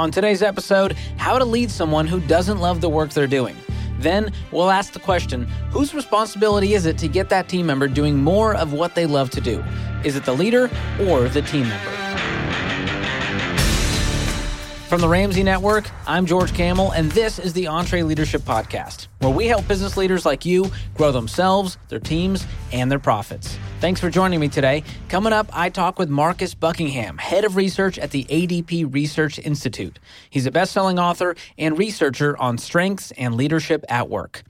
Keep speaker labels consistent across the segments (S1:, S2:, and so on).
S1: On today's episode, how to lead someone who doesn't love the work they're doing. Then we'll ask the question whose responsibility is it to get that team member doing more of what they love to do? Is it the leader or the team member? From the Ramsey Network, I'm George Kamel, and this is the EntreLeadership Podcast, where we help business leaders like you grow themselves, their teams, and their profits. Thanks for joining me today. Coming up, I talk with Marcus Buckingham, head of research at the ADP Research Institute. He's a best selling author and researcher on strengths and leadership at work.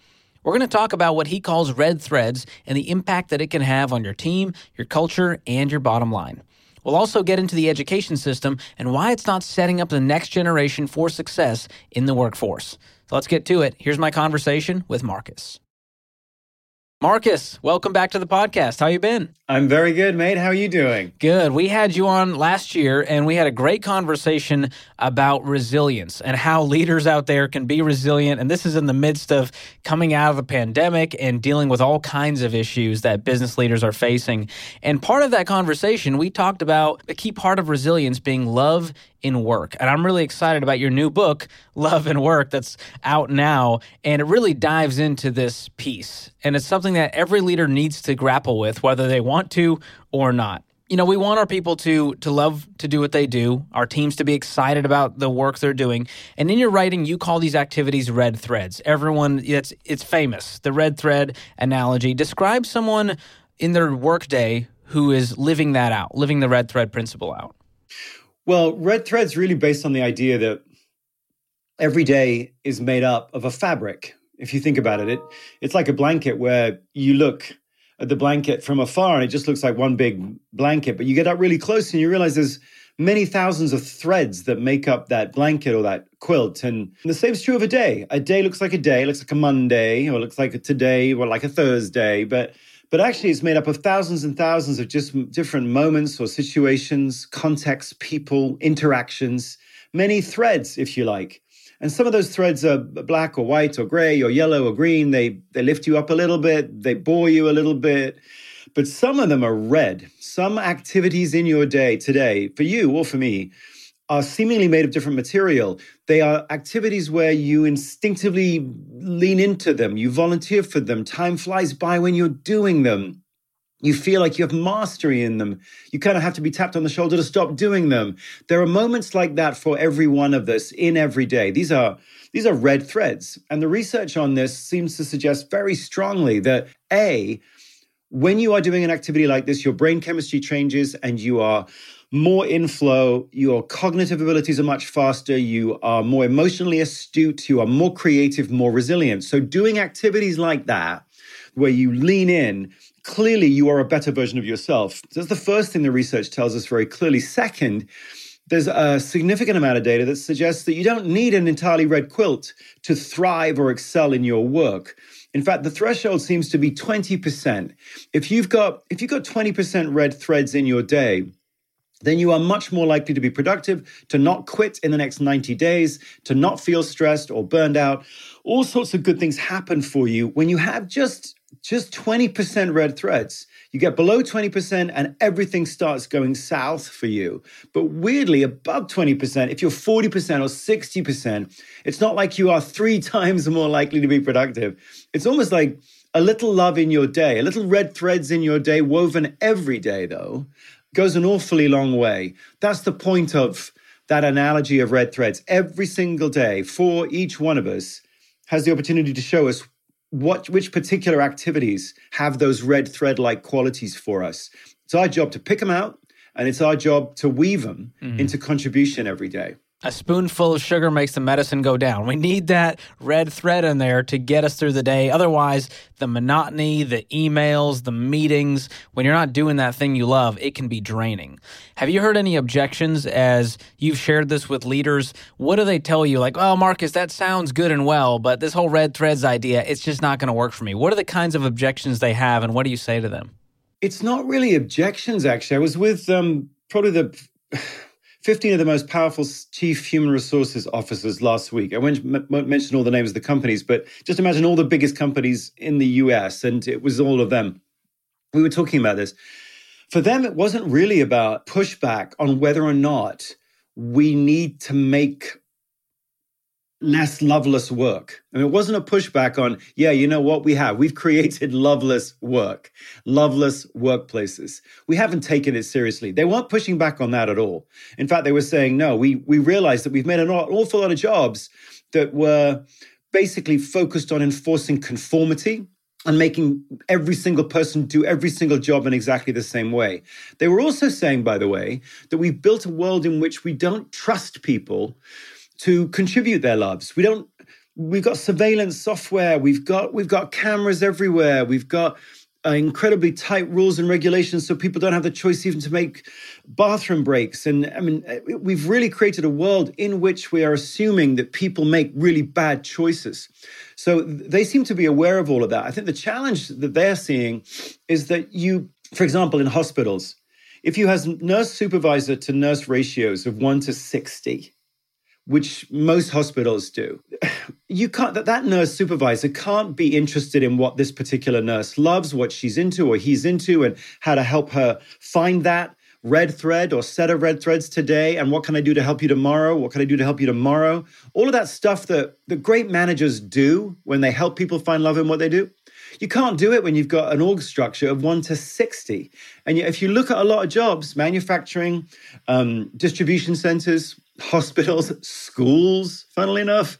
S1: We're going to talk about what he calls red threads and the impact that it can have on your team, your culture, and your bottom line. We'll also get into the education system and why it's not setting up the next generation for success in the workforce. So let's get to it. Here's my conversation with Marcus. Marcus, welcome back to the podcast. How you been?
S2: I'm very good, mate. How are you doing?
S1: Good. We had you on last year and we had a great conversation about resilience and how leaders out there can be resilient. And this is in the midst of coming out of the pandemic and dealing with all kinds of issues that business leaders are facing. And part of that conversation, we talked about a key part of resilience being love in work. And I'm really excited about your new book, Love and Work, that's out now. And it really dives into this piece. And it's something that every leader needs to grapple with, whether they want to or not. You know, we want our people to to love to do what they do, our teams to be excited about the work they're doing. And in your writing, you call these activities red threads. Everyone it's it's famous. The red thread analogy. Describe someone in their workday who is living that out, living the red thread principle out.
S2: Well, Red Thread's really based on the idea that every day is made up of a fabric. If you think about it, it it's like a blanket where you look at the blanket from afar and it just looks like one big blanket, but you get up really close and you realize there's many thousands of threads that make up that blanket or that quilt. And the same is true of a day. A day looks like a day, looks like a Monday, or looks like a today, or like a Thursday, but but actually, it's made up of thousands and thousands of just different moments or situations, contexts, people, interactions, many threads, if you like. And some of those threads are black or white or gray or yellow or green. They, they lift you up a little bit, they bore you a little bit. But some of them are red. Some activities in your day today, for you or for me, are seemingly made of different material. They are activities where you instinctively lean into them, you volunteer for them. Time flies by when you're doing them. You feel like you have mastery in them. You kind of have to be tapped on the shoulder to stop doing them. There are moments like that for every one of us in every day. These are these are red threads. And the research on this seems to suggest very strongly that A, when you are doing an activity like this, your brain chemistry changes and you are more inflow, your cognitive abilities are much faster, you are more emotionally astute, you are more creative, more resilient. So, doing activities like that, where you lean in, clearly you are a better version of yourself. So That's the first thing the research tells us very clearly. Second, there's a significant amount of data that suggests that you don't need an entirely red quilt to thrive or excel in your work. In fact, the threshold seems to be 20%. If you've got if you've got 20% red threads in your day, then you are much more likely to be productive, to not quit in the next 90 days, to not feel stressed or burned out. All sorts of good things happen for you when you have just just 20% red threads. You get below 20% and everything starts going south for you. But weirdly, above 20%, if you're 40% or 60%, it's not like you are three times more likely to be productive. It's almost like a little love in your day, a little red threads in your day, woven every day, though, goes an awfully long way. That's the point of that analogy of red threads. Every single day, for each one of us, has the opportunity to show us what which particular activities have those red thread like qualities for us. It's our job to pick them out, and it's our job to weave them mm-hmm. into contribution every day.
S1: A spoonful of sugar makes the medicine go down. We need that red thread in there to get us through the day. Otherwise, the monotony, the emails, the meetings, when you're not doing that thing you love, it can be draining. Have you heard any objections as you've shared this with leaders? What do they tell you? Like, oh, Marcus, that sounds good and well, but this whole red threads idea, it's just not going to work for me. What are the kinds of objections they have, and what do you say to them?
S2: It's not really objections, actually. I was with um, probably the 15 of the most powerful chief human resources officers last week. I won't, mention all the names of the companies, but just imagine all the biggest companies in the US, and it was all of them. We were talking about this. For them, it wasn't really about pushback on whether or not we need to make less loveless work. Mean, it wasn't a pushback on, yeah, you know what we have? We've created loveless work, loveless workplaces. We haven't taken it seriously. They weren't pushing back on that at all. In fact, they were saying, no, we, we realized that we've made an awful lot of jobs that were basically focused on enforcing conformity and making every single person do every single job in exactly the same way. They were also saying, by the way, that we've built a world in which we don't trust people to contribute their lives. We don't. We've got surveillance software. We've got we've got cameras everywhere. We've got uh, incredibly tight rules and regulations, so people don't have the choice even to make bathroom breaks. And I mean, uh, we've really created a world in which we are assuming that people make really bad choices. So they seem to be aware of all of that. I think the challenge that they're seeing is that you, for example, in hospitals, if you have nurse supervisor to nurse ratios of one to 60, which most hospitals do. You can't that, that nurse supervisor can't be interested in what this particular nurse loves, what she's into or he's into, and how to help her find that red thread or set of red threads today and what can I do to help you tomorrow? What can I do to help you tomorrow? All of that stuff that the great managers do when they help people find love in what they do. You can't do it when you've got an org structure of one to 60. And if you look at a lot of jobs, manufacturing, um, distribution centers, hospitals, schools, funnily enough.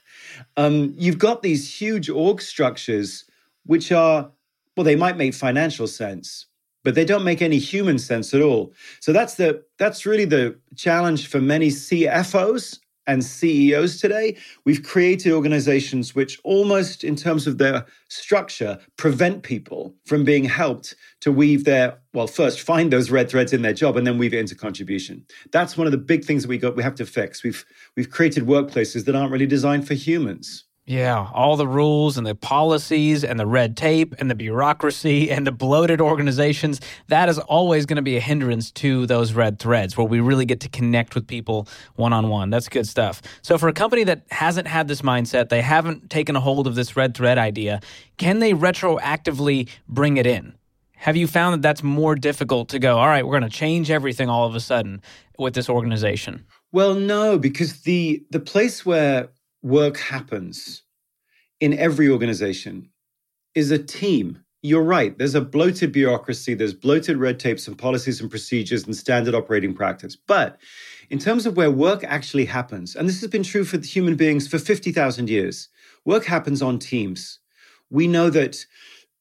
S2: Um, you've got these huge org structures, which are, well, they might make financial sense, but they don't make any human sense at all. So that's the that's really the challenge for many CFOs and CEOs today, we've created organizations which almost in terms of their structure prevent people from being helped to weave their well first find those red threads in their job and then weave it into contribution. That's one of the big things that we got we have to fix. We've we've created workplaces that aren't really designed for humans.
S1: Yeah, all the rules and the policies and the red tape and the bureaucracy and the bloated organizations, that is always going to be a hindrance to those red threads where we really get to connect with people one on one. That's good stuff. So, for a company that hasn't had this mindset, they haven't taken a hold of this red thread idea, can they retroactively bring it in? Have you found that that's more difficult to go, all right, we're going to change everything all of a sudden with this organization?
S2: Well, no, because the the place where work happens in every organization is a team. You're right. There's a bloated bureaucracy, there's bloated red tapes and policies and procedures and standard operating practice. But in terms of where work actually happens, and this has been true for human beings for 50,000 years, work happens on teams. We know that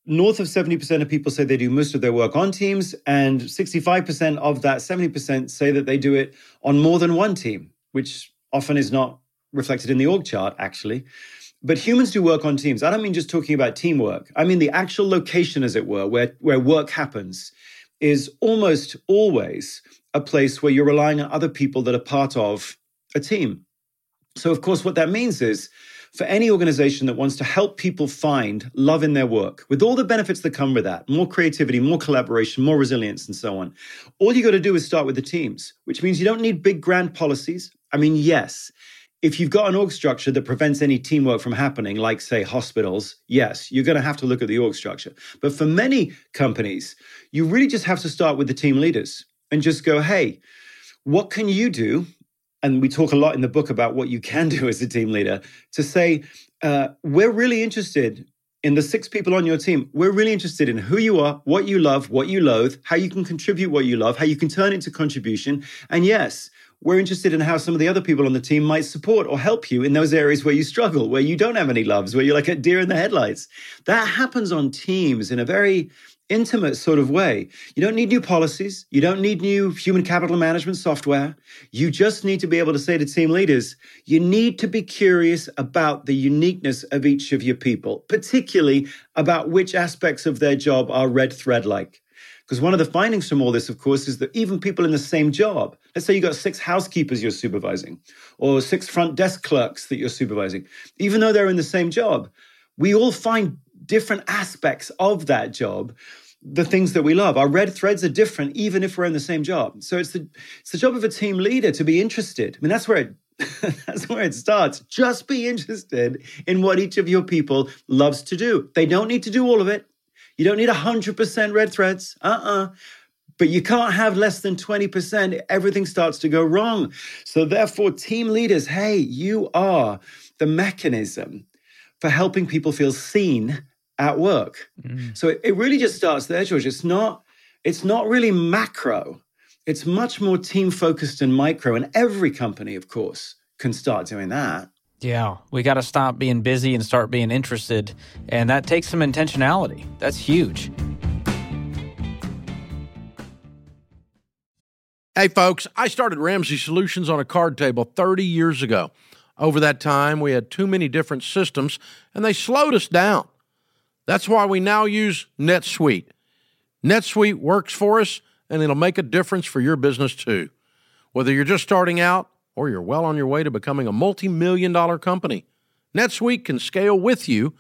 S2: north of 70% of people say they do most of their work on teams, and 65% of that 70% say that they do it on more than one team, which often is not reflected in the org chart, actually. But humans do work on teams. I don't mean just talking about teamwork. I mean the actual location, as it were, where, where work happens is almost always a place where you're relying on other people that are part of a team. So, of course, what that means is for any organization that wants to help people find love in their work, with all the benefits that come with that more creativity, more collaboration, more resilience, and so on all you got to do is start with the teams, which means you don't need big grand policies. I mean, yes, if you've got an org structure that prevents any teamwork from happening, like, say, hospitals, yes, you're going to have to look at the org structure. But for many companies, you really just have to start with the team leaders and just go, hey, what can you do? And we talk a lot in the book about what you can do as a team leader to say, uh, we're really interested in the six people on your team. We're really interested in who you are, what you love, what you loathe, how you can contribute what you love, how you can turn into contribution. And yes, we're interested in how some of the other people on the team might support or help you in those areas where you struggle, where you don't have any loves, where you're like a deer in the headlights. That happens on teams in a very intimate sort of way. You don't need new policies. You don't need new human capital management software. You just need to be able to say to team leaders, you need to be curious about the uniqueness of each of your people, particularly about which aspects of their job are red thread like. Because one of the findings from all this, of course, is that even people in the same job, let's say you got six housekeepers you're supervising, or six front desk clerks that you're supervising, even though they're in the same job, we all find different aspects of that job the things that we love. Our red threads are different, even if we're in the same job. So it's the it's the job of a team leader to be interested. I mean, that's where it that's where it starts. Just be interested in what each of your people loves to do. They don't need to do all of it. You don't need 100% red threads. Uh uh-uh. uh but you can't have less than 20%. Everything starts to go wrong. So, therefore, team leaders, hey, you are the mechanism for helping people feel seen at work. Mm. So it, it really just starts there, George. It's not, it's not really macro. It's much more team focused and micro. And every company, of course, can start doing that.
S1: Yeah, we got to stop being busy and start being interested. And that takes some intentionality. That's huge.
S3: Hey, folks, I started Ramsey Solutions on a card table 30 years ago. Over that time, we had too many different systems and they slowed us down. That's why we now use NetSuite. NetSuite works for us and it'll make a difference for your business too. Whether you're just starting out or you're well on your way to becoming a multi million dollar company, NetSuite can scale with you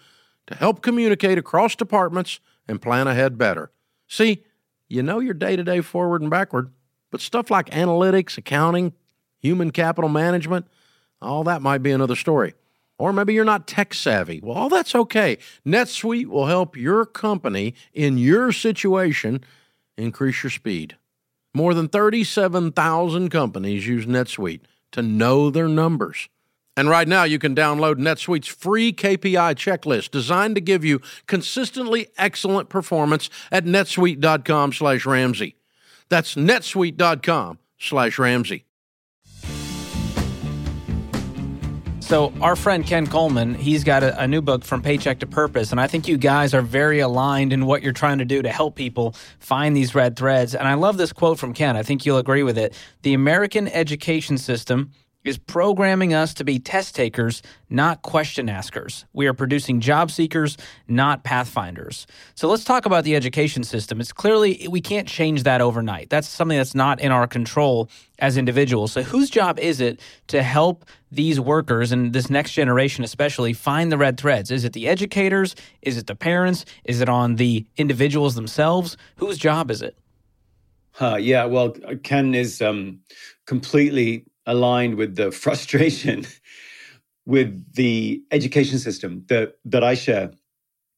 S3: to help communicate across departments and plan ahead better. See, you know your day to day forward and backward but stuff like analytics, accounting, human capital management, all that might be another story. Or maybe you're not tech savvy. Well, all that's okay. NetSuite will help your company in your situation increase your speed. More than 37,000 companies use NetSuite to know their numbers. And right now, you can download NetSuite's free KPI checklist designed to give you consistently excellent performance at netsuite.com slash Ramsey. That's netsuite.com slash Ramsey.
S1: So, our friend Ken Coleman, he's got a, a, new book from Paycheck to Purpose. And I think you guys are very aligned in what you're trying to do to help people find these red threads. And I love this quote from Ken. I think you'll agree with it. The American education system is programming us to be test takers, not question askers. We are producing job seekers, not pathfinders. So let's talk about the education system. It's clearly, we can't change that overnight. That's something that's not in our control as individuals. So, whose job is it to help these workers and this next generation, especially, find the red threads? Is it the educators? Is it the parents? Is it on the individuals themselves? Whose job is it?
S2: Uh, yeah, well, Ken is um, completely aligned with the frustration with the education system that that I share.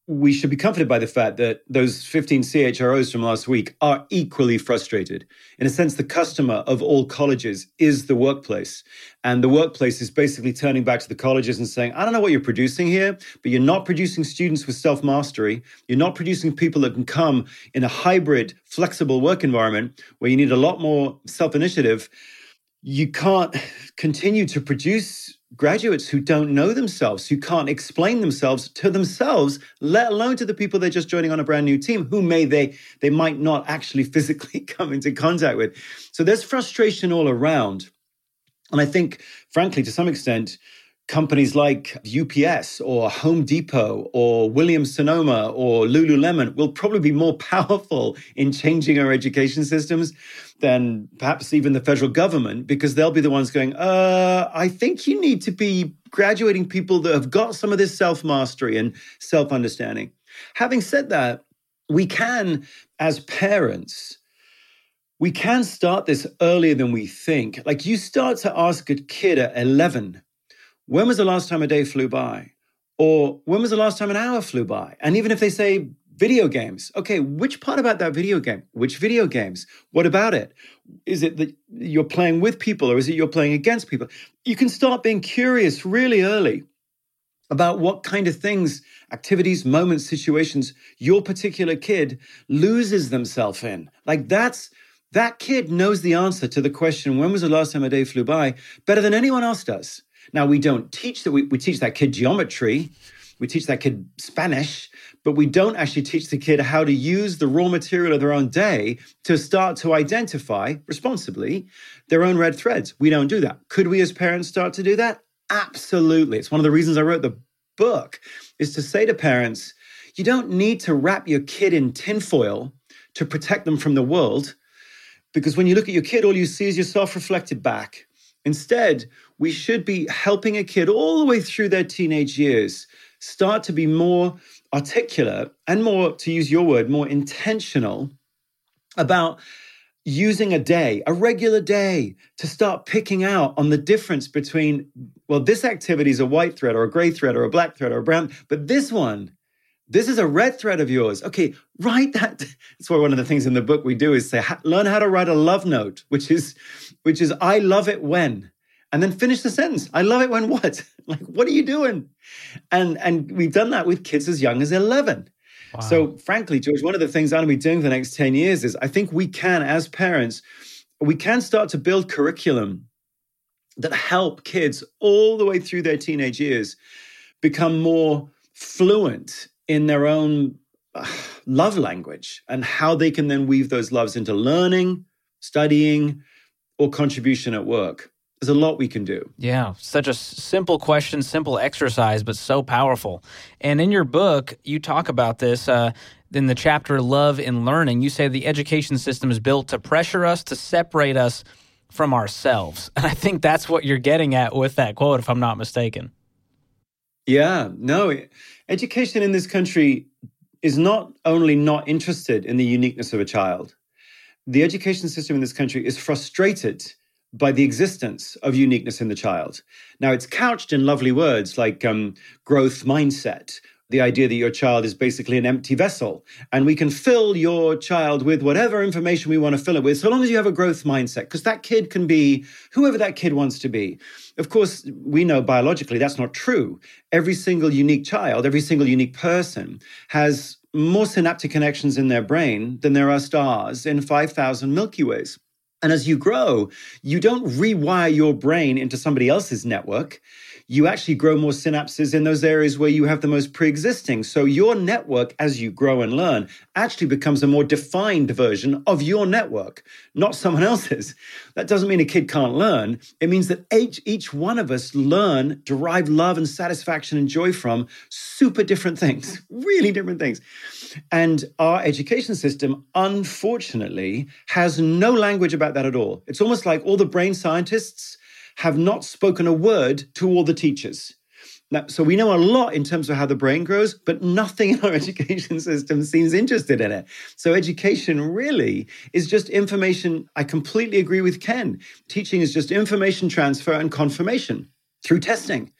S2: We should be comforted by the fact that those 15 CHROs from last week are equally frustrated. In a sense, the customer of all colleges is the workplace. And the workplace is basically turning back to the colleges and saying, I don't know what you're producing here, but you're not producing students with self mastery. You're not producing people that can come in a hybrid, flexible work environment where you need a lot more self initiative you can't continue to produce graduates who don't know themselves, who can't explain themselves to themselves, let alone to the people they're just joining on a brand new team, who may they they might not actually physically come into contact with. So there's frustration all around. And I think, frankly, to some extent, companies like UPS or Home Depot or Williams Sonoma or Lululemon will probably be more powerful in changing our education systems than perhaps even the federal government because they'll be the ones going, uh, I think you need to be graduating people that have got some of this self mastery and self understanding. Having said that, we can, as parents, we can start this earlier than we think. Like you start to ask a kid at 11, when was the last time a day flew by? Or when was the last time an hour flew by? And even if they say video games, okay, which part about that video game? Which video games? What about it? Is it that you're playing with people or is it you're playing against people? You can start being curious really early about what kind of things, activities, moments, situations your particular kid loses themselves in. Like that's that kid knows the answer to the question, when was the last time a day flew by, better than anyone else does. Now, we don't teach that, we, we teach that kid geometry, we teach that kid Spanish, but we don't actually teach the kid how to use the raw material of their own day to start to identify responsibly their own red threads. We don't do that. Could we as parents start to do that? Absolutely. It's one of the reasons I wrote the book is to say to parents, you don't need to wrap your kid in tinfoil to protect them from the world. Because when you look at your kid, all you see is yourself reflected back. Instead, we should be helping a kid all the way through their teenage years start to be more articulate and more, to use your word, more intentional about using a day, a regular day, to start picking out on the difference between, well, this activity is a white thread or a gray thread or a black thread or a brown, but this one, This is a red thread of yours. Okay, write that. That's why one of the things in the book we do is say, learn how to write a love note, which is, which is, I love it when, and then finish the sentence. I love it when what? like, what are you doing? And and we've done that with kids as young as 11. Wow. So frankly, George, one of the things I'm going to be doing for the next 10 years is I think we can, as parents, we can start to build curriculum that help kids all the way through their teenage years become more fluent in their own love language and how they can then weave those loves into learning, studying, or contribution at work. There's a lot we can do.
S1: Yeah, such a simple question, simple exercise, but so powerful. And in your book, you talk about this. Uh, in the chapter Love and Learning, you say the education system is built to pressure us, to separate us from ourselves. And I think that's what you're getting at with that quote, if I'm not mistaken.
S2: Yeah, no, education in this country is not only not interested in the uniqueness of a child, the education system in this country is frustrated by the existence of uniqueness in the child. Now, it's couched in lovely words like um, growth mindset, the idea that your child is basically an empty vessel and we can fill your child with whatever information we want to fill it with so long as you have a growth mindset because that kid can be whoever that kid wants to be. Of course we know biologically that's not true. Every single unique child every single unique person has more synaptic connections in their brain than there are stars in 5000 milky ways and as you grow you don't rewire your brain into somebody else's network you actually grow more synapses in those areas where you have the most pre existing. So your network, as you grow and learn, actually becomes a more defined version of your network, not someone else's. That doesn't mean a kid can't learn. It means that each, each one of us learn, derive love and satisfaction and joy from super different things, really different things. And our education system, unfortunately, has no language about that at all. It's almost like all the brain scientists have not spoken a word to all the teachers. Now, so we know a lot in terms of how the brain grows, but nothing in our education system seems interested in it. So education really is just information. I completely agree with Ken. Teaching is just information transfer and confirmation through testing.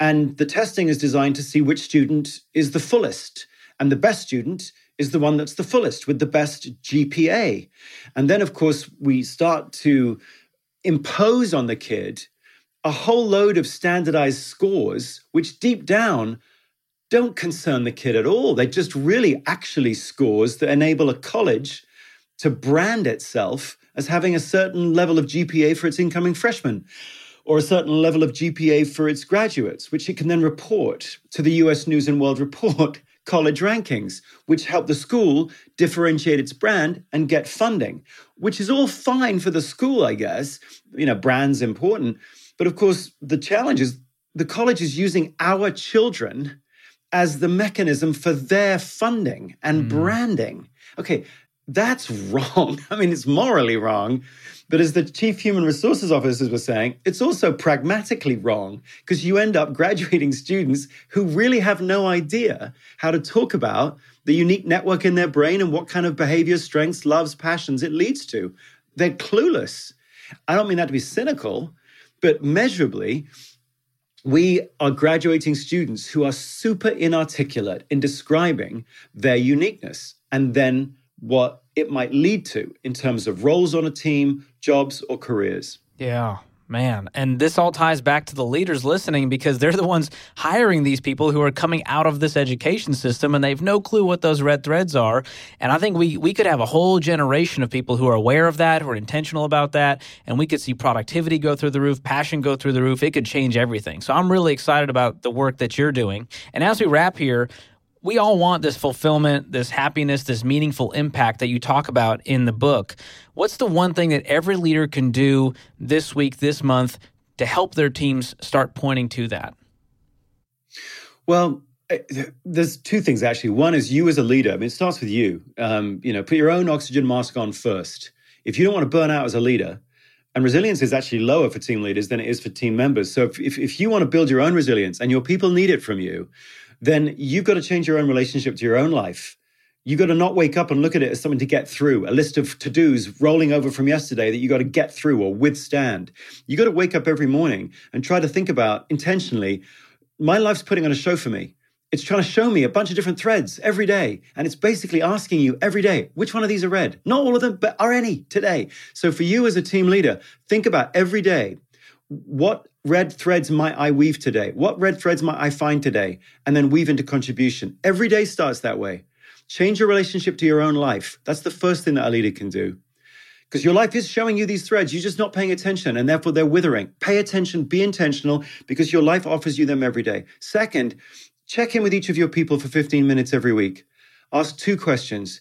S2: And the testing is designed to see which student is the fullest. And the best student is the one that's the fullest with the best GPA. And then, of course, we start to impose on the kid a whole load of standardized scores, which deep down don't concern the kid at all. They're just really actually scores that enable a college to brand itself as having a certain level of GPA for its incoming freshmen or a certain level of GPA for its graduates, which it can then report to the US News and World Report college rankings, which help the school differentiate its brand and get funding, which is all fine for the school, I guess. You know, brand's important. But of course, the challenge is the college is using our children as the mechanism for their funding and mm. branding. Okay, that's wrong. I mean, it's morally wrong. But as the chief human resources officers were saying, it's also pragmatically wrong because you end up graduating students who really have no idea how to talk about the unique network in their brain and what kind of behavior, strengths, loves, passions it leads to. They're clueless. I don't mean that to be cynical, but measurably, we are graduating students who are super inarticulate in describing their uniqueness and then what it might lead to in terms of roles on a team, jobs, or careers.
S1: Yeah. Man, and this all ties back to the leaders listening because they're the ones hiring these people who are coming out of this education system and they've no clue what those red threads are. And I think we we could have a whole generation of people who are aware of that, who are intentional about that, and we could see productivity go through the roof, passion go through the roof. It could change everything. So I'm really excited about the work that you're doing. And as we wrap here, we all want this fulfillment, this happiness, this meaningful impact that you talk about in the book. What's the one thing that every leader can do this week, this month to help their teams start pointing to that?
S2: Well, there's two things actually. One is you as a leader. I mean, it starts with you. Um, you know, put your own oxygen mask on first. If you don't want to burn out as a leader, and resilience is actually lower for team leaders than it is for team members. So if, if, if you want to build your own resilience and your people need it from you, then you've got to change your own relationship to your own life. You've got to not wake up and look at it as something to get through, a list of to dos rolling over from yesterday that you've got to get through or withstand. You've got to wake up every morning and try to think about intentionally my life's putting on a show for me. It's trying to show me a bunch of different threads every day. And it's basically asking you every day, which one of these are red? Not all of them, but are any today? So for you as a team leader, think about every day what red threads might I weave today? What red threads might I find today? And then weave into contribution. Every day starts that way. Change your relationship to your own life. That's the first thing that a leader can do. Because your life is showing you these threads. You're just not paying attention, and therefore they're withering. Pay attention, be intentional, because your life offers you them every day. Second, check in with each of your people for 15 minutes every week. Ask two questions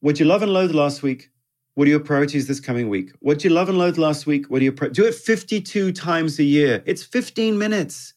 S2: What you love and loathe last week? What are your priorities this coming week? What did you love and loathe last week? What are your do it 52 times a year? It's 15 minutes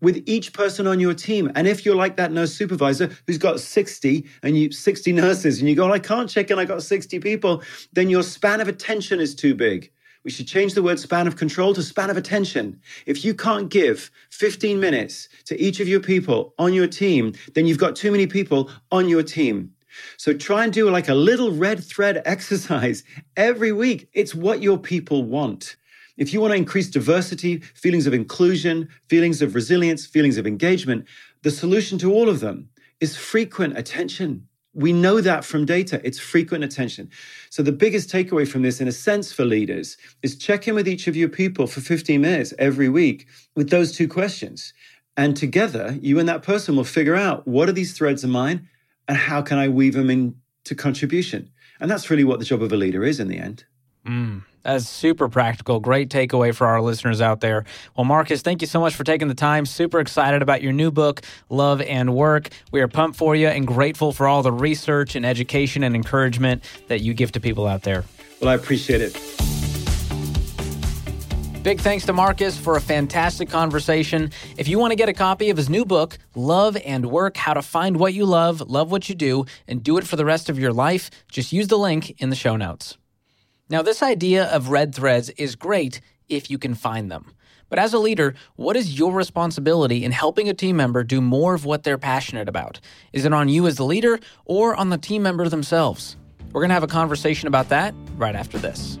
S2: with each person on your team. And if you're like that nurse supervisor who's got 60 and you 60 nurses and you go, I can't check in, I got 60 people, then your span of attention is too big. We should change the word span of control to span of attention. If you can't give 15 minutes to each of your people on your team, then you've got too many people on your team. So try and do like a little red thread exercise every week. It's what your people want. If you want to increase diversity, feelings of inclusion, feelings of resilience, feelings of engagement, the solution to all of them is frequent attention. We know that from data. It's frequent attention. So, the biggest takeaway from this, in a sense, for leaders is check in with each of your people for 15 minutes every week with those two questions. And together, you and that person will figure out what are these threads of mine and how can I weave them into contribution? And that's really what the job of a leader is in the end.
S1: Mm, that's super practical. Great takeaway for our listeners out there. Well, Marcus, thank you so much for taking the time. Super excited about your new book, Love and Work. We are pumped for you and grateful for all the research and education and encouragement that you give to people out there.
S2: Well, I appreciate it.
S1: Big thanks to Marcus for a fantastic conversation. If you want to get a copy of his new book, Love and Work How to Find What You Love, Love What You Do, and Do It for the Rest of Your Life, just use the link in the show notes. Now, this idea of red threads is great if you can find them. But as a leader, what is your responsibility in helping a team member do more of what they're passionate about? Is it on you as the leader or on the team member themselves? We're going to have a conversation about that right after this.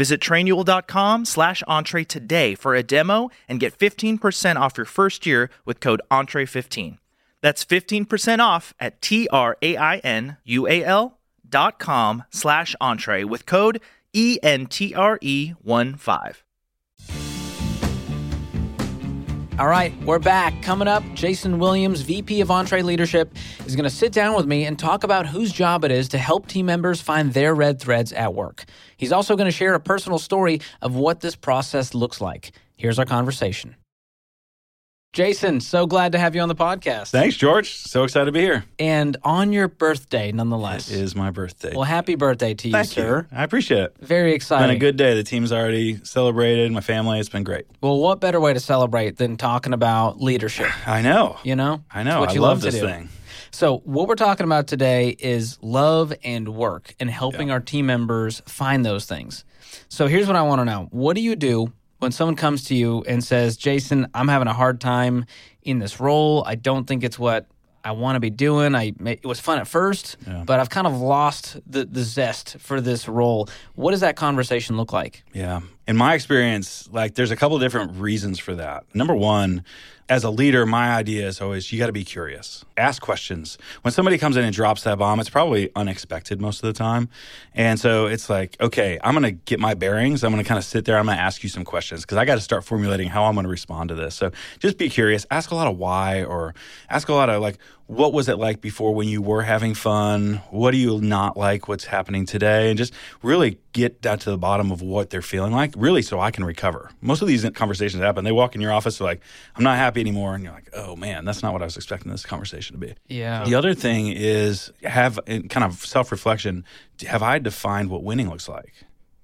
S4: Visit trainual.com slash entre today for a demo and get 15% off your first year with code entre15. That's 15% off at T-R-A-I-N-U-A-L dot com slash entre with code E-N-T-R-E-1-5.
S1: All right, we're back. Coming up, Jason Williams, VP of EntreLeadership, is going to sit down with me and talk about whose job it is to help team members find their red threads at work. He's also going to share a personal story of what this process looks like. Here's our conversation. Jason, so glad to have you on the podcast.
S5: Thanks, George. So excited to be here.
S1: And on your birthday, nonetheless.
S5: It is my birthday.
S1: Well, happy birthday to you,
S5: Thank
S1: sir.
S5: you. I appreciate it.
S1: Very
S5: It's
S1: exciting.
S5: been a good day. The team's already celebrated. My family. It's been great.
S1: well, what better way to celebrate than talking about leadership?
S5: I know.
S1: You know?
S5: I know.
S1: what
S5: I love, this thing.
S1: So, what we're talking about today is love and work and helping our team members find those things. So, here's what I want to know What do you do when someone comes to you and says, Jason, I'm having a hard time in this role? I don't think it's what I want to be doing. I it was fun at first, but I've kind of lost the, the zest for this role. What does that conversation look like?
S5: Yeah. In my experience, like there's a couple different reasons for that. Number one, as a leader, my idea is always you got to be curious. Ask questions. When somebody comes in and drops that bomb, it's probably unexpected most of the time. And so it's like, okay, I'm going to get my bearings. I'm going to kind of sit there. I'm going to ask you some questions because I got to start formulating how I'm going to respond to this. So just be curious. Ask a lot of why or ask a lot of like, what was it like before when you were having fun? What do you not like what's happening today? And just really get down to the bottom of what they're feeling like, really, so I can recover. Most of these conversations happen. They walk in your office, they're like, I'm not happy anymore. And you're like, oh man, that's not what I was expecting this conversation to be.
S1: Yeah.
S5: The other thing is have kind of self reflection. Have I defined what winning looks like?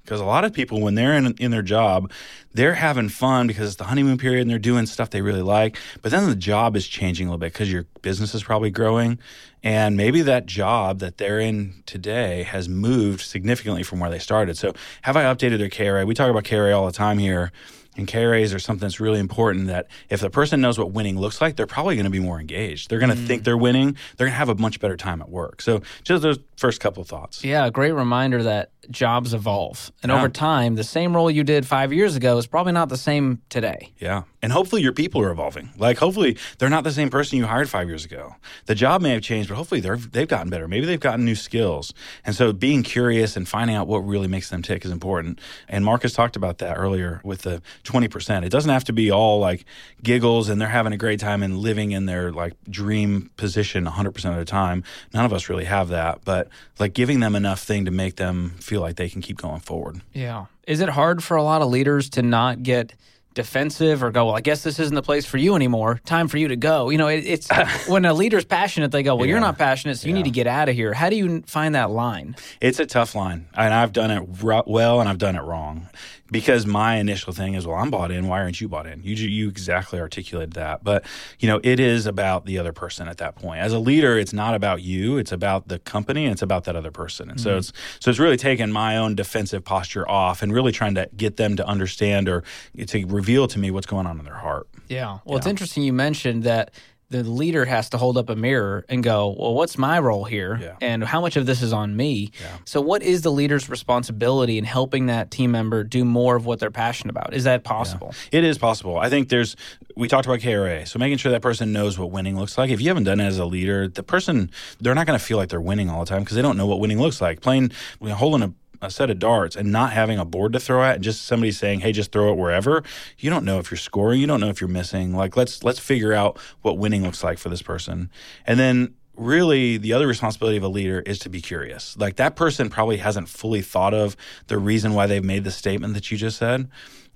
S5: Because a lot of people, when they're in, in their job, they're having fun because it's the honeymoon period and they're doing stuff they really like. But then the job is changing a little bit because your business is probably growing. And maybe that job that they're in today has moved significantly from where they started. So, have I updated their KRA? We talk about KRA all the time here. And KRAs are something that's really important that if the person knows what winning looks like, they're probably going to be more engaged. They're going to mm. think they're winning. They're going to have a much better time at work. So just those first couple thoughts.
S1: Yeah, a great reminder that jobs evolve. And yeah. over time, the same role you did five years ago is probably not the same today.
S5: Yeah. And hopefully your people are evolving. Like hopefully they're not the same person you hired five years ago. The job may have changed, but hopefully they're they've gotten better. Maybe they've gotten new skills. And so being curious and finding out what really makes them tick is important. And Marcus talked about that earlier with the 20%. It doesn't have to be all like giggles and they're having a great time and living in their like dream position 100% of the time. None of us really have that, but like giving them enough thing to make them feel like they can keep going forward.
S1: Yeah. Is it hard for a lot of leaders to not get defensive or go, well, I guess this isn't the place for you anymore. Time for you to go. You know, it, it's when a leader's passionate, they go, well, yeah. you're not passionate, so you yeah. need to get out of here. How do you find that line?
S5: It's a tough line. And I've done it well and I've done it wrong because my initial thing is, well, I'm bought in. Why aren't you bought in? You you exactly articulated that. But you know, it is about the other person at that point. As a leader, it's not about you. It's about the company. and It's about that other person. And mm-hmm. so it's so it's really taking my own defensive posture off and really trying to get them to understand or to reveal to me what's going on in their heart.
S1: Yeah. Well, yeah. it's interesting you mentioned that the leader has to hold up a mirror and go, well, what's my role here? Yeah. And how much of this is on me? Yeah. So, what is the leader's responsibility in helping that team member do more of what they're passionate about? Is that possible?
S5: Yeah. It is possible. I think there's, we talked about KRA. So, making sure that person knows what winning looks like. If you haven't done it as a leader, the person, they're not going to feel like they're winning all the time because they don't know what winning looks like. Playing, you know, holding a a set of darts and not having a board to throw at and just somebody saying hey just throw it wherever you don't know if you're scoring you don't know if you're missing. Like let's let's figure out what winning looks like for this person. And then really the other responsibility of a leader is to be curious. Like that person probably hasn't fully thought of the reason why they've made the statement that you just said.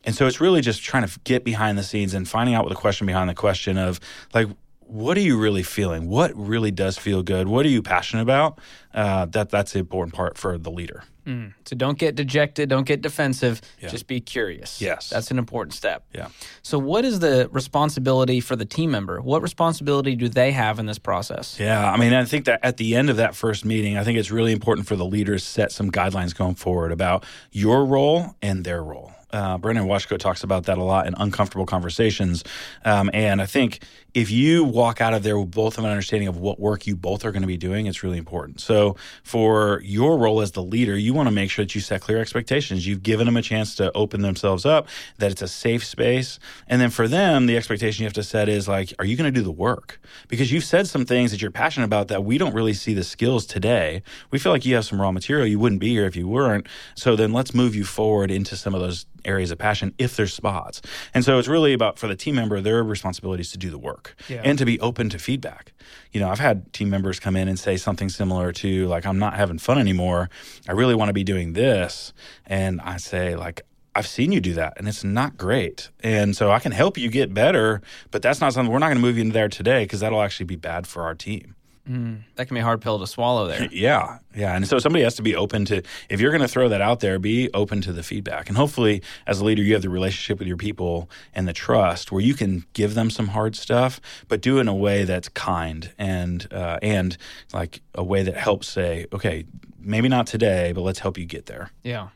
S5: And so it's really just trying to get behind the scenes and finding out what the question behind the question of like what are you really feeling? What really does feel good? What are you passionate about? Uh, that that's the important part for the leader.
S1: Mm. So don't get dejected, don't get defensive. Yeah. Just be curious.
S5: Yes,
S1: that's an important step.
S5: Yeah.
S1: So what is the responsibility for the team member? What responsibility do they have in this process?
S5: Yeah, I mean, I think that at the end of that first meeting, I think it's really important for the leaders set some guidelines going forward about your role and their role. Uh, Brandon Washko talks about that a lot in uncomfortable conversations. Um, and I think if you walk out of there with both of an understanding of what work you both are going to be doing, it's really important. So for your role as the leader, you want to make sure that you set clear expectations. You've given them a chance to open themselves up, that it's a safe space. And then for them, the expectation you have to set is like, are you going to do the work? Because you've said some things that you're passionate about that we don't really see the skills today. We feel like you have some raw material. You wouldn't be here if you weren't. So then let's move you forward into some of those areas of passion if there's spots. And so it's really about for the team member, their responsibilities to do the work yeah. and to be open to feedback. You know, I've had team members come in and say something similar to like, I'm not having fun anymore. I really want to be doing this. And I say, like, I've seen you do that and it's not great. And so I can help you get better, but that's not something we're not going to move you into there today because that'll actually be bad for our team.
S1: Mm, that can be a hard pill to swallow there.
S5: yeah. Yeah. And so somebody has to be open to, if you're going to throw that out there, be open to the feedback. And hopefully, as a leader, you have the relationship with your people and the trust where you can give them some hard stuff, but do it in a way that's kind and, uh, and like a way that helps say, okay, maybe not today, but let's help you get there.
S1: Yeah.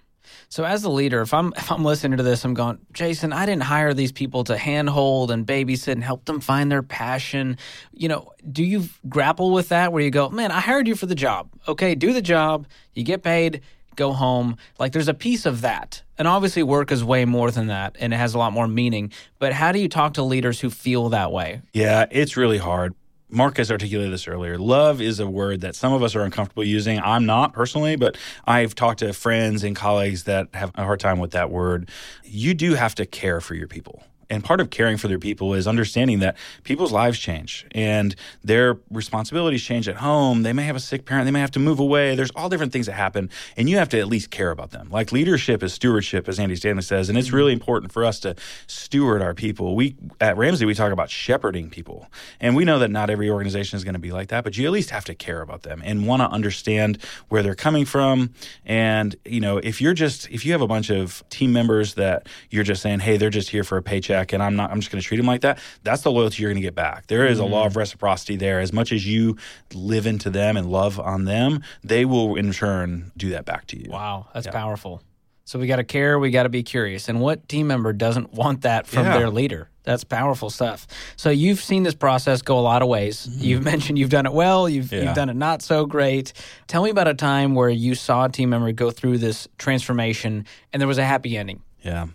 S1: So as a leader, if I'm if I'm listening to this, I'm going, Jason, I didn't hire these people to handhold and babysit and help them find their passion. You know, do you grapple with that where you go, man, I hired you for the job. Okay, do the job, you get paid, go home. Like there's a piece of that. And obviously, work is way more than that and it has a lot more meaning. But how do you talk to leaders who feel that way?
S5: Yeah, it's really hard. Marcus articulated this earlier. Love is a word that some of us are uncomfortable using. I'm not personally, but I've talked to friends and colleagues that have a hard time with that word. You do have to care for your people. And part of caring for their people is understanding that people's lives change and their responsibilities change at home. They may have a sick parent, they may have to move away. There's all different things that happen, and you have to at least care about them. Like leadership is stewardship, as Andy Stanley says, and it's mm-hmm. really important for us to steward our people. We at Ramsey we talk about shepherding people, and we know that not every organization is going to be like that, but you at least have to care about them and want to understand where they're coming from. And you know, if you're just if you have a bunch of team members that you're just saying, hey, they're just here for a paycheck and I'm not I'm just going to treat them like that, that's the loyalty you're going to get back. There is a law of mm-hmm. reciprocity there. As much as you live into them and love on them, they will in turn do that back to you.
S1: Wow, that's powerful. So we got to care, we got to be curious. And what team member doesn't want that from
S5: Yeah.
S1: their leader? That's powerful stuff. So you've seen this process go a lot of ways. Mm-hmm. You've mentioned you've done it well, you've
S5: Yeah.
S1: you've done it not so great. Tell me about a time where you saw a team member go through this transformation and there was a happy ending.
S5: Yeah.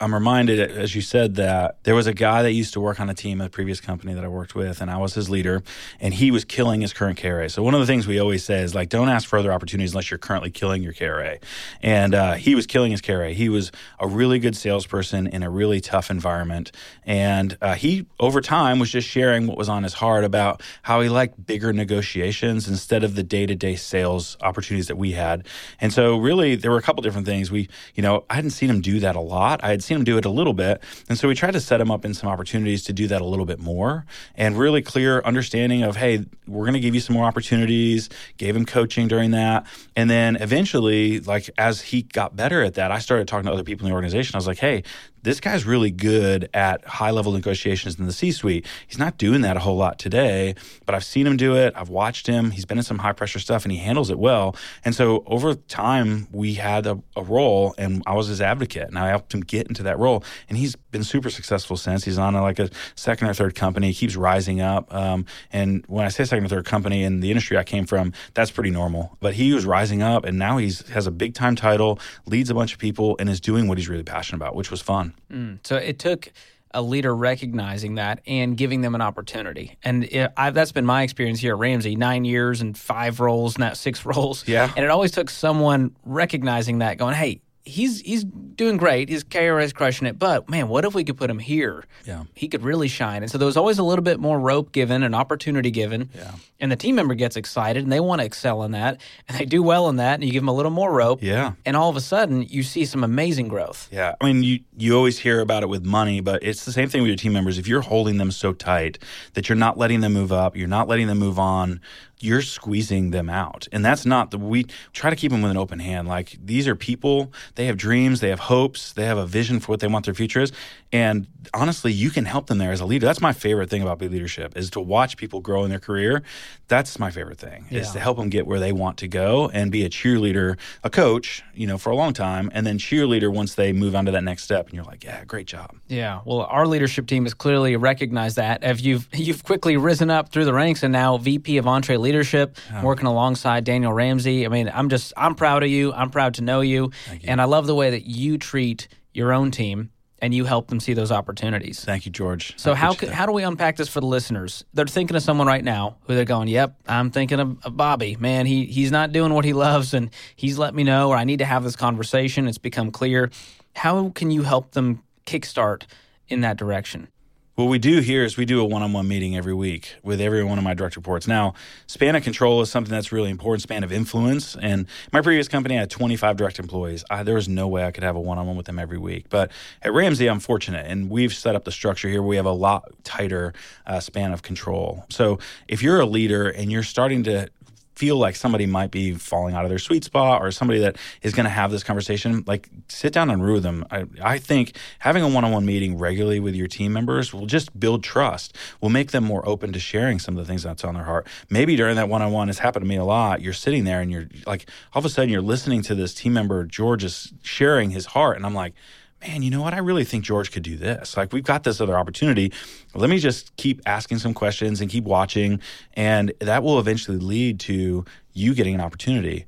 S5: I'm reminded, as you said, that there was a guy that used to work on a team at a previous company that I worked with, and I was his leader, and he was killing his current KRA. So, one of the things we always say is, like, don't ask for other opportunities unless you're currently killing your KRA. And uh, he was killing his KRA. He was a really good salesperson in a really tough environment. And uh, he, over time, was just sharing what was on his heart about how he liked bigger negotiations instead of the day to day sales opportunities that we had. And so, really, there were a couple different things. We, you know, I hadn't seen him do that a lot. I had seen him do it a little bit. And so we tried to set him up in some opportunities to do that a little bit more and really clear understanding of, hey, we're going to give you some more opportunities, gave him coaching during that. And then eventually, like as he got better at that, I started talking to other people in the organization. I was like, hey, this guy's really good at high level negotiations in the C suite. He's not doing that a whole lot today, but I've seen him do it. I've watched him. He's been in some high pressure stuff and he handles it well. And so over time, we had a, a role and I was his advocate and I helped him get into that role. And he's been super successful since. He's on a, like a second or third company, he keeps rising up. Um, and when I say second or third company in the industry I came from, that's pretty normal. But he was rising up and now he's has a big time title, leads a bunch of people, and is doing what he's really passionate about, which was fun.
S1: Mm, so it took a leader recognizing that and giving them an opportunity. And it, I, that's been my experience here at Ramsey nine years and five roles, not six roles.
S5: Yeah.
S1: And it always took someone recognizing that, going, hey, he's he's doing great. His KRA is crushing it. But man, what if we could put him here?
S5: Yeah.
S1: He could really shine. And so there was always a little bit more rope given, an opportunity given.
S5: Yeah.
S1: And the team member gets excited and they want to excel in that. And they do well in that. And you give them a little more rope.
S5: Yeah.
S1: And all of a sudden, you see some amazing growth.
S5: Yeah, I mean, you you always hear about it with money, but it's the same thing with your team members. If you're holding them so tight that you're not letting them move up, you're not letting them move on, you're squeezing them out, and that's not the we try to keep them with an open hand. Like these are people, they have dreams, they have hopes, they have a vision for what they want their future is, and honestly, you can help them there as a leader. That's my favorite thing about leadership is to watch people grow in their career. That's my favorite thing is
S1: Yeah.
S5: to help them get where they want to go and be a cheerleader, a coach, you know, for a long time, and then cheerleader once they move on to that next step. And you're like, yeah, great job.
S1: Yeah, well, our leadership team has clearly recognized that. If you've you've quickly risen up through the ranks and now VP of Entre Leadership, working alongside Daniel Ramsey. I mean, I'm just I'm proud of you. I'm proud to know you, and I love the way that you treat your own team and you help them see those opportunities.
S5: Thank you, George.
S1: So how could, how do we unpack this for the listeners? They're thinking of someone right now who they're going, "Yep, I'm thinking of, of Bobby. Man, he he's not doing what he loves, and he's let me know, or I need to have this conversation. It's become clear. How can you help them kickstart in that direction?
S5: What we do here is we do a one-on-one meeting every week with every one of my direct reports. Now, span of control is something that's really important. Span of influence, and my previous company I had 25 direct employees. I, there was no way I could have a one-on-one with them every week. But at Ramsey, I'm fortunate, and we've set up the structure here. We have a lot tighter uh, span of control. So if you're a leader and you're starting to feel like somebody might be falling out of their sweet spot or somebody that is going to have this conversation, like sit down and root them. I, I think having a one on one meeting regularly with your team members will just build trust, will make them more open to sharing some of the things that's on their heart. Maybe during that one on one, it's happened to me a lot. You're sitting there and you're like, all of a sudden, you're listening to this team member, George, is sharing his heart. And I'm like, man, you know what? I really think George could do this. Like, we've got this other opportunity. Let me just keep asking some questions and keep watching. And that will eventually lead to you getting an opportunity.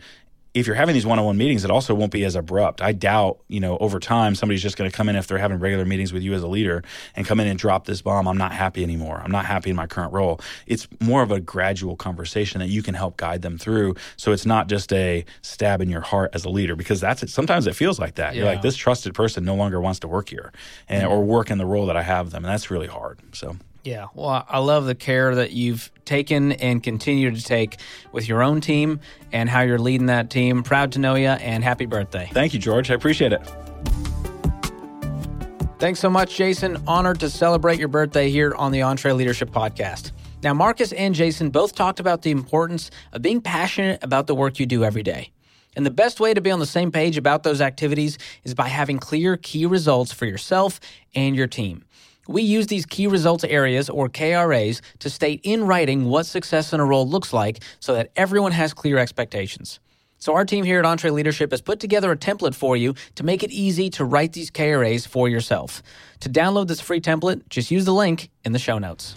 S5: If you're having these one-on-one meetings, it also won't be as abrupt. I doubt, you know, over time somebody's just going to come in if they're having regular meetings with you as a leader and come in and drop this bomb. I'm not happy anymore. I'm not happy in my current role. It's more of a gradual conversation that you can help guide them through. So it's not just a stab in your heart as a leader because that's it. Sometimes it feels like that. You're like this trusted person no longer wants to work here and, mm-hmm. or work in the role that I have them, and that's really hard. So.
S1: Yeah, well, I love the care that you've taken and continue to take with your own team and how you're leading that team. Proud to know you and happy birthday.
S5: Thank you, George. I appreciate it.
S1: Thanks so much, Jason. Honored to celebrate your birthday here on the EntreLeadership Podcast. Now, Marcus and Jason both talked about the importance of being passionate about the work you do every day. And the best way to be on the same page about those activities is by having clear key results for yourself and your team. We use these key results areas, or KRAs, to state in writing what success in a role looks like so that everyone has clear expectations. So, our team here at EntreLeadership has put together a template for you to make it easy to write these KRAs for yourself. To download this free template, just use the link in the show notes.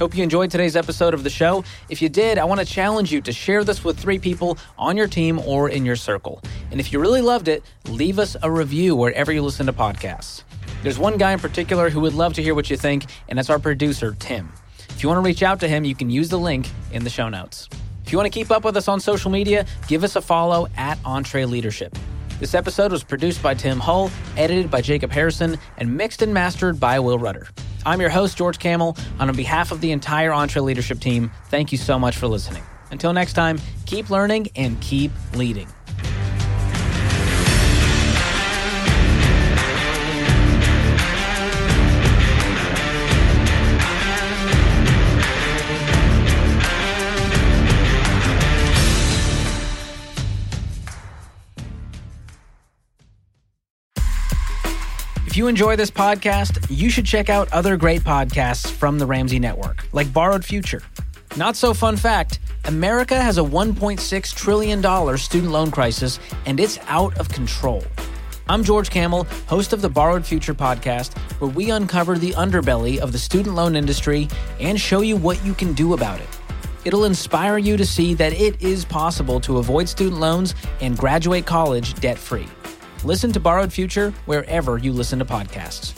S1: Hope you enjoyed today's episode of the show. If you did, I want to challenge you to share this with three people on your team or in your circle. And if you really loved it, leave us a review wherever you listen to podcasts. There's one guy in particular who would love to hear what you think, and that's our producer, Tim. If you want to reach out to him, you can use the link in the show notes. If you want to keep up with us on social media, give us a follow at EntreLeadership. This episode was produced by Tim Hull, edited by Jacob Harrison, and mixed and mastered by Will Rudder. I'm your host, George Kamel, and on behalf of the entire EntreLeadership team, thank you so much for listening. Until next time, keep learning and keep leading. You enjoy this podcast, you should check out other great podcasts from the Ramsey Network, like Borrowed Future. Not so fun fact America has a $1.6 trillion student loan crisis, and it's out of control. I'm George Kamel, host of the Borrowed Future podcast, where we uncover the underbelly of the student loan industry and show you what you can do about it. It'll inspire you to see that it is possible to avoid student loans and graduate college debt free. Listen to Borrowed Future wherever you listen to podcasts.